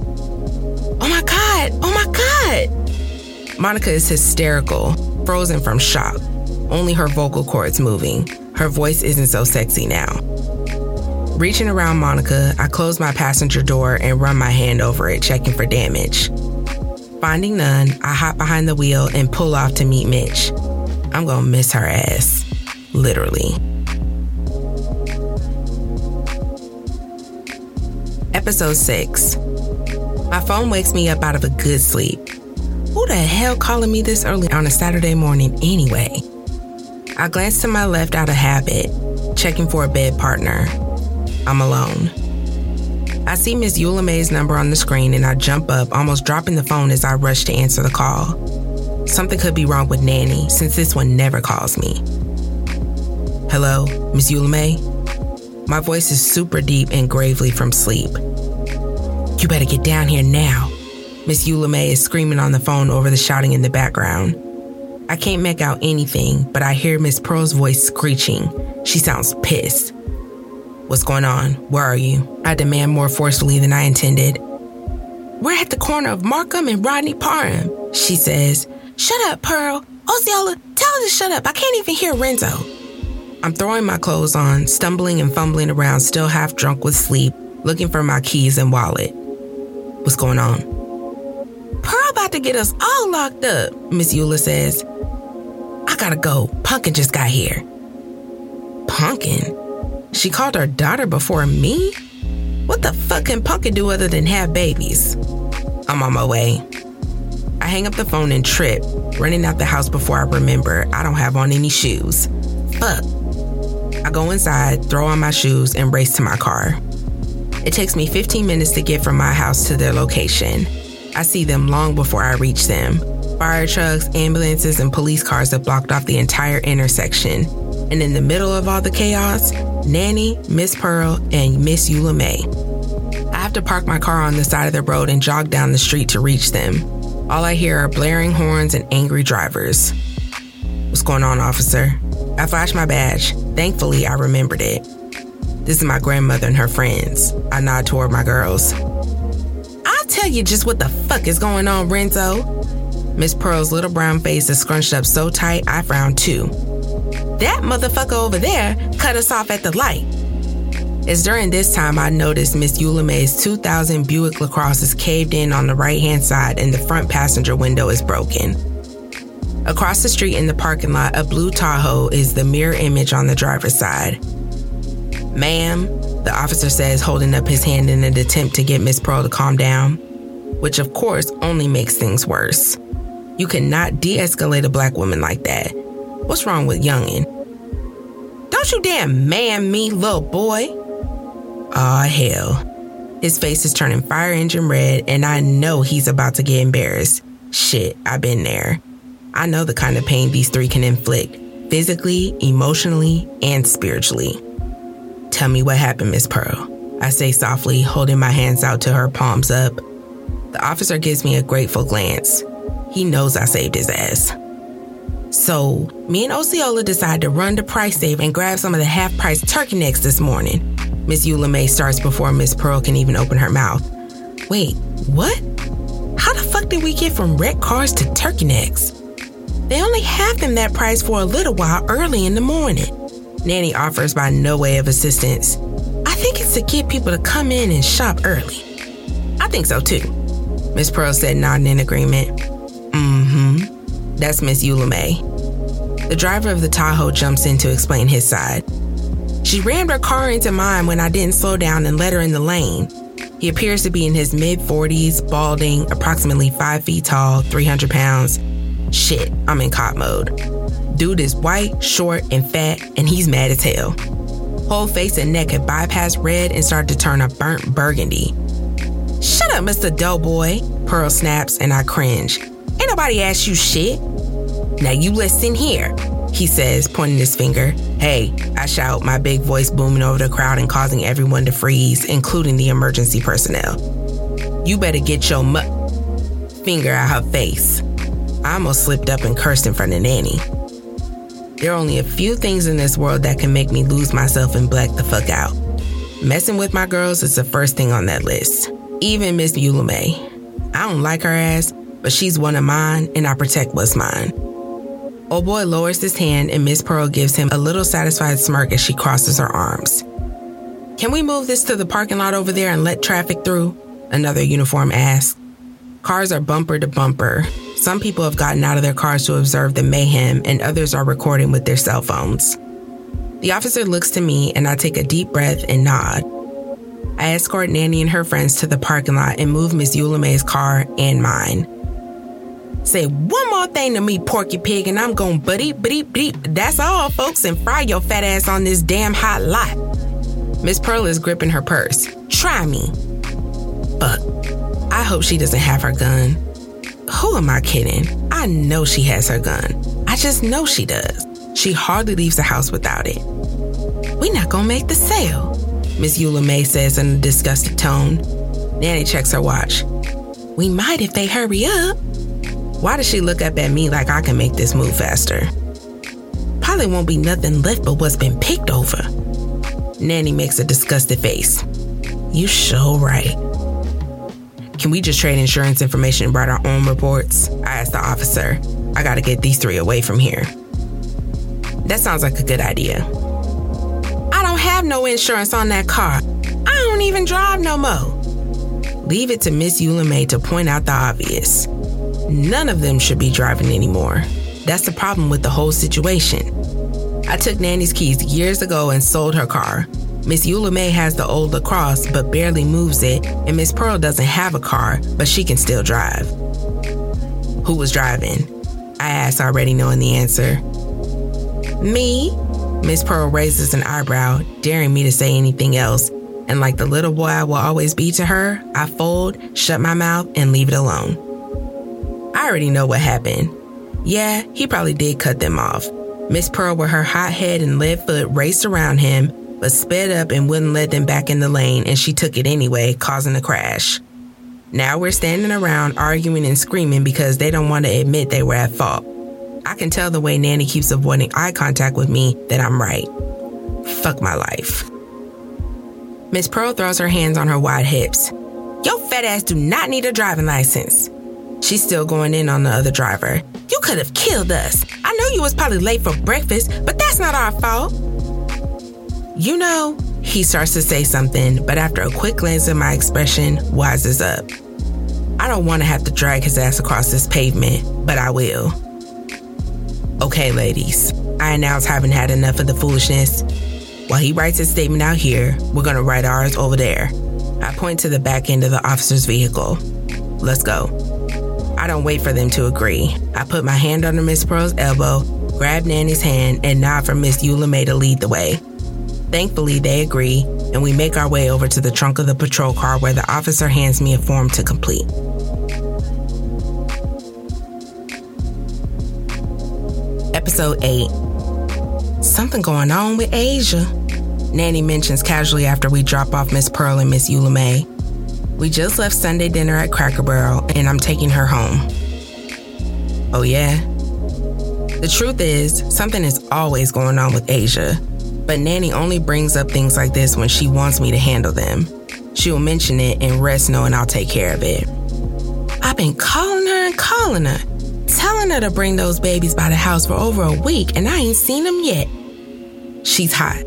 Oh my God! Oh my God! Monica is hysterical, frozen from shock. Only her vocal cords moving. Her voice isn't so sexy now. Reaching around Monica, I close my passenger door and run my hand over it, checking for damage. Finding none, I hop behind the wheel and pull off to meet Mitch. I'm gonna miss her ass. Literally. Episode 6. My phone wakes me up out of a good sleep. Who the hell calling me this early on a Saturday morning anyway? I glance to my left out of habit, checking for a bed partner. I'm alone. I see Miss Eula May's number on the screen and I jump up, almost dropping the phone as I rush to answer the call. Something could be wrong with Nanny since this one never calls me. Hello, Miss Eula May? My voice is super deep and gravely from sleep. You better get down here now. Miss Eula May is screaming on the phone over the shouting in the background. I can't make out anything, but I hear Miss Pearl's voice screeching. She sounds pissed. What's going on? Where are you? I demand more forcefully than I intended. We're at the corner of Markham and Rodney Parham, she says. Shut up, Pearl. Osceola, tell her to shut up. I can't even hear Renzo. I'm throwing my clothes on, stumbling and fumbling around, still half drunk with sleep, looking for my keys and wallet. What's going on? Pearl about to get us all locked up, Miss Eula says. I gotta go. Punkin just got here. Punkin? She called her daughter before me? What the fuck can Punkin do other than have babies? I'm on my way. I hang up the phone and trip, running out the house before I remember I don't have on any shoes. Fuck. I go inside, throw on my shoes, and race to my car. It takes me 15 minutes to get from my house to their location. I see them long before I reach them. Fire trucks, ambulances, and police cars have blocked off the entire intersection. And in the middle of all the chaos, Nanny, Miss Pearl, and Miss Eula May. I have to park my car on the side of the road and jog down the street to reach them. All I hear are blaring horns and angry drivers. What's going on, officer? I flashed my badge. Thankfully, I remembered it. This is my grandmother and her friends. I nod toward my girls. I'll tell you just what the fuck is going on, Renzo. Miss Pearl's little brown face is scrunched up so tight, I frown too. That motherfucker over there cut us off at the light. It's during this time I noticed Miss Eula May's 2000 Buick LaCrosse is caved in on the right hand side and the front passenger window is broken. Across the street in the parking lot, a blue Tahoe is the mirror image on the driver's side. Ma'am, the officer says, holding up his hand in an attempt to get Miss Pearl to calm down, which of course only makes things worse. You cannot de escalate a black woman like that. What's wrong with Youngin? Don't you damn man me, little boy. Aw, hell. His face is turning fire engine red, and I know he's about to get embarrassed. Shit, I've been there. I know the kind of pain these three can inflict physically, emotionally, and spiritually. Tell me what happened, Miss Pearl. I say softly, holding my hands out to her palms up. The officer gives me a grateful glance. He knows I saved his ass. So, me and Osceola decide to run to Price Save and grab some of the half price turkey necks this morning. Miss Eula May starts before Miss Pearl can even open her mouth. Wait, what? How the fuck did we get from wrecked cars to turkey necks? They only have them that price for a little while early in the morning. Nanny offers by no way of assistance. I think it's to get people to come in and shop early. I think so too. Miss Pearl said, nodding in agreement. Mm hmm. That's Miss Eula May. The driver of the Tahoe jumps in to explain his side. She rammed her car into mine when I didn't slow down and let her in the lane. He appears to be in his mid 40s, balding, approximately 5 feet tall, 300 pounds. Shit, I'm in cop mode. Dude is white, short, and fat, and he's mad as hell. Whole face and neck had bypassed red and started to turn a burnt burgundy. Shut up, Mr. Doughboy, Pearl snaps, and I cringe. Ain't nobody asked you shit. Now you listen here, he says, pointing his finger. Hey, I shout, my big voice booming over the crowd and causing everyone to freeze, including the emergency personnel. You better get your mu- finger out her face. I almost slipped up and cursed in front of Nanny. There are only a few things in this world that can make me lose myself and black the fuck out. Messing with my girls is the first thing on that list. Even Miss Eula May. I don't like her ass, but she's one of mine and I protect what's mine. Old boy lowers his hand and Miss Pearl gives him a little satisfied smirk as she crosses her arms. Can we move this to the parking lot over there and let traffic through? Another uniform asks. Cars are bumper to bumper. Some people have gotten out of their cars to observe the mayhem, and others are recording with their cell phones. The officer looks to me, and I take a deep breath and nod. I escort Nanny and her friends to the parking lot and move Miss Eula May's car and mine. Say one more thing to me, Porky Pig, and I'm going buddy, buddy, buddy. That's all, folks, and fry your fat ass on this damn hot lot. Miss Pearl is gripping her purse. Try me. Fuck. I hope she doesn't have her gun. Who am I kidding? I know she has her gun. I just know she does. She hardly leaves the house without it. We not gonna make the sale, Miss Eula May says in a disgusted tone. Nanny checks her watch. We might if they hurry up. Why does she look up at me like I can make this move faster? Probably won't be nothing left but what's been picked over. Nanny makes a disgusted face. You sure right. Can we just trade insurance information and write our own reports? I asked the officer. I gotta get these three away from here. That sounds like a good idea. I don't have no insurance on that car. I don't even drive no more. Leave it to Miss Eula to point out the obvious. None of them should be driving anymore. That's the problem with the whole situation. I took Nanny's keys years ago and sold her car. Miss Eula May has the old LaCrosse but barely moves it, and Miss Pearl doesn't have a car, but she can still drive. Who was driving? I asked, already knowing the answer. Me? Miss Pearl raises an eyebrow, daring me to say anything else. And like the little boy I will always be to her, I fold, shut my mouth, and leave it alone. I already know what happened. Yeah, he probably did cut them off. Miss Pearl, with her hot head and lead foot, raced around him, but sped up and wouldn't let them back in the lane, and she took it anyway, causing a crash. Now we're standing around arguing and screaming because they don't want to admit they were at fault. I can tell the way Nanny keeps avoiding eye contact with me that I'm right. Fuck my life. Miss Pearl throws her hands on her wide hips. Your fat ass do not need a driving license. She's still going in on the other driver. You could have killed us. I know you was probably late for breakfast, but that's not our fault. You know, he starts to say something, but after a quick glance at my expression, wises up. I don't want to have to drag his ass across this pavement, but I will. Okay, ladies, I announce having had enough of the foolishness. While he writes his statement out here, we're gonna write ours over there. I point to the back end of the officer's vehicle. Let's go. I don't wait for them to agree. I put my hand under Miss Pearl's elbow, grab Nanny's hand, and nod for Miss Eula to lead the way. Thankfully, they agree, and we make our way over to the trunk of the patrol car where the officer hands me a form to complete. Episode 8 Something going on with Asia. Nanny mentions casually after we drop off Miss Pearl and Miss Eula May. We just left Sunday dinner at Cracker Barrel, and I'm taking her home. Oh, yeah? The truth is, something is always going on with Asia, but Nanny only brings up things like this when she wants me to handle them. She'll mention it and rest knowing I'll take care of it. I've been calling her and calling her telling her to bring those babies by the house for over a week, and I ain't seen them yet. She's hot.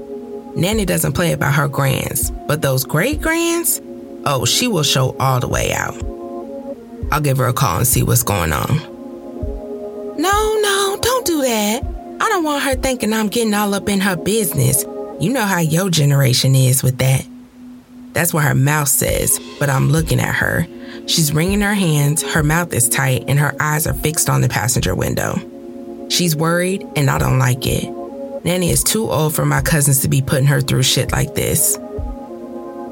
Nanny doesn't play about her grands, but those great grands, oh, she will show all the way out. I'll give her a call and see what's going on. No, no, don't do that. I don't want her thinking I'm getting all up in her business. You know how your generation is with that. That's what her mouth says, but I'm looking at her She's wringing her hands, her mouth is tight, and her eyes are fixed on the passenger window. She's worried, and I don't like it. Nanny is too old for my cousins to be putting her through shit like this.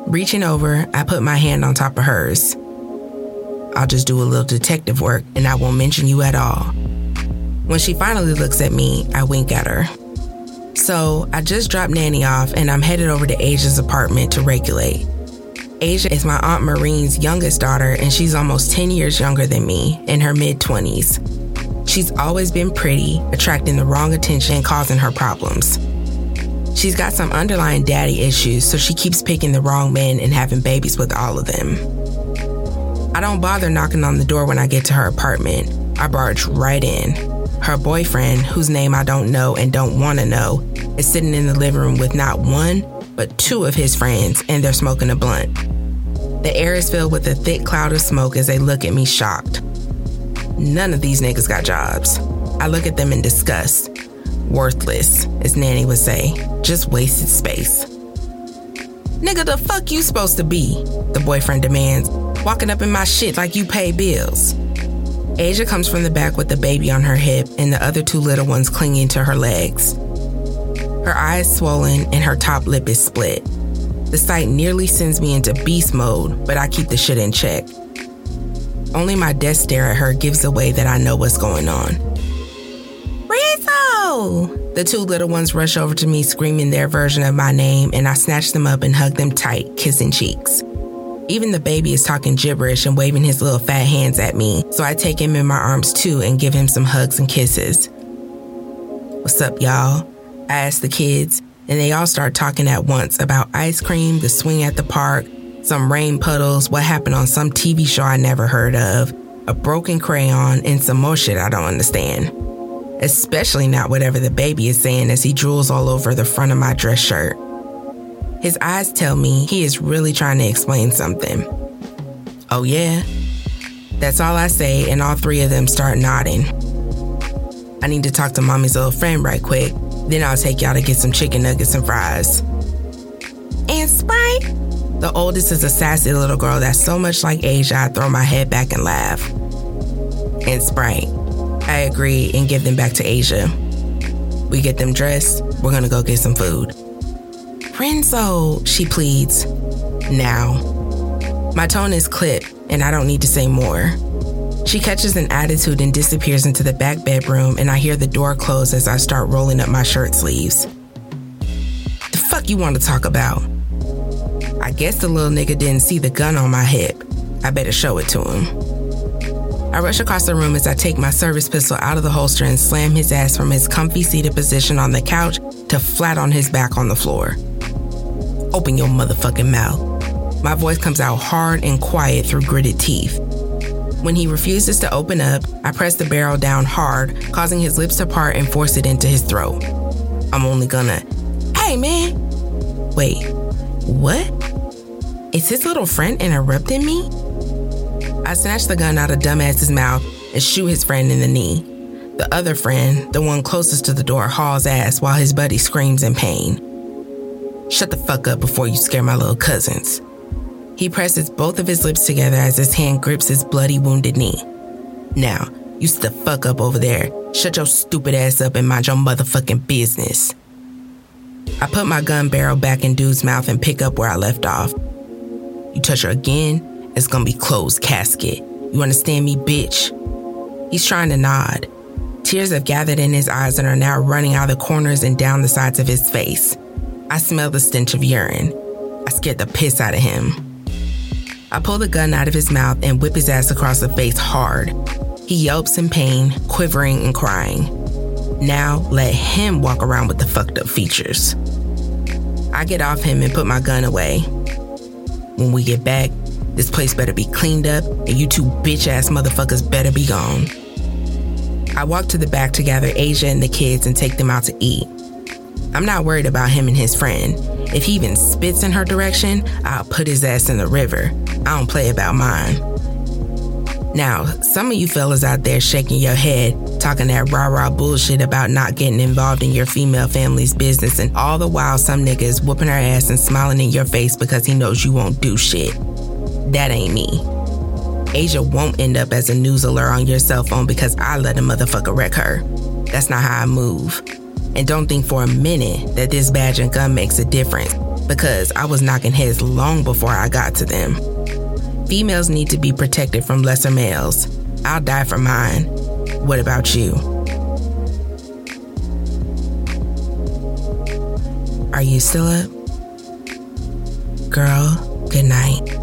Reaching over, I put my hand on top of hers. I'll just do a little detective work and I won't mention you at all. When she finally looks at me, I wink at her. So I just dropped Nanny off and I'm headed over to Asia's apartment to regulate. Asia is my Aunt Marine's youngest daughter, and she's almost 10 years younger than me, in her mid 20s. She's always been pretty, attracting the wrong attention, and causing her problems. She's got some underlying daddy issues, so she keeps picking the wrong men and having babies with all of them. I don't bother knocking on the door when I get to her apartment. I barge right in. Her boyfriend, whose name I don't know and don't want to know, is sitting in the living room with not one, but two of his friends, and they're smoking a blunt. The air is filled with a thick cloud of smoke as they look at me shocked. None of these niggas got jobs. I look at them in disgust. Worthless, as Nanny would say, just wasted space. Nigga, the fuck you supposed to be? The boyfriend demands, walking up in my shit like you pay bills. Asia comes from the back with the baby on her hip and the other two little ones clinging to her legs. Her eyes swollen and her top lip is split. The sight nearly sends me into beast mode, but I keep the shit in check. Only my death stare at her gives away that I know what's going on. Rizzo! The two little ones rush over to me screaming their version of my name, and I snatch them up and hug them tight, kissing cheeks. Even the baby is talking gibberish and waving his little fat hands at me, so I take him in my arms too and give him some hugs and kisses. What's up, y'all? I ask the kids, and they all start talking at once about ice cream, the swing at the park, some rain puddles, what happened on some TV show I never heard of, a broken crayon, and some more shit I don't understand. Especially not whatever the baby is saying as he drools all over the front of my dress shirt. His eyes tell me he is really trying to explain something. Oh, yeah? That's all I say, and all three of them start nodding. I need to talk to mommy's little friend right quick, then I'll take y'all to get some chicken nuggets and fries. And Sprite? The oldest is a sassy little girl that's so much like Asia, I throw my head back and laugh. And Sprite. I agree and give them back to Asia. We get them dressed, We're gonna go get some food. Renzo, she pleads. Now. My tone is clipped, and I don't need to say more. She catches an attitude and disappears into the back bedroom, and I hear the door close as I start rolling up my shirt sleeves. The fuck you want to talk about? I guess the little nigga didn't see the gun on my hip. I better show it to him. I rush across the room as I take my service pistol out of the holster and slam his ass from his comfy seated position on the couch to flat on his back on the floor. Open your motherfucking mouth. My voice comes out hard and quiet through gritted teeth. When he refuses to open up, I press the barrel down hard, causing his lips to part and force it into his throat. I'm only gonna, hey man. Wait, what? Is his little friend interrupting me? I snatch the gun out of dumbass's mouth and shoot his friend in the knee. The other friend, the one closest to the door, hauls ass while his buddy screams in pain. Shut the fuck up before you scare my little cousins. He presses both of his lips together as his hand grips his bloody, wounded knee. Now, you sit the fuck up over there. Shut your stupid ass up and mind your motherfucking business. I put my gun barrel back in dude's mouth and pick up where I left off. You touch her again, it's gonna be closed casket. You understand me, bitch? He's trying to nod. Tears have gathered in his eyes and are now running out of the corners and down the sides of his face. I smell the stench of urine. I scared the piss out of him. I pull the gun out of his mouth and whip his ass across the face hard. He yelps in pain, quivering and crying. Now let him walk around with the fucked up features. I get off him and put my gun away. When we get back, this place better be cleaned up and you two bitch ass motherfuckers better be gone. I walk to the back to gather Asia and the kids and take them out to eat. I'm not worried about him and his friend. If he even spits in her direction, I'll put his ass in the river. I don't play about mine. Now, some of you fellas out there shaking your head, talking that rah rah bullshit about not getting involved in your female family's business, and all the while some nigga is whooping her ass and smiling in your face because he knows you won't do shit. That ain't me. Asia won't end up as a news alert on your cell phone because I let a motherfucker wreck her. That's not how I move. And don't think for a minute that this badge and gun makes a difference because I was knocking heads long before I got to them. Females need to be protected from lesser males. I'll die for mine. What about you? Are you still up? Girl, good night.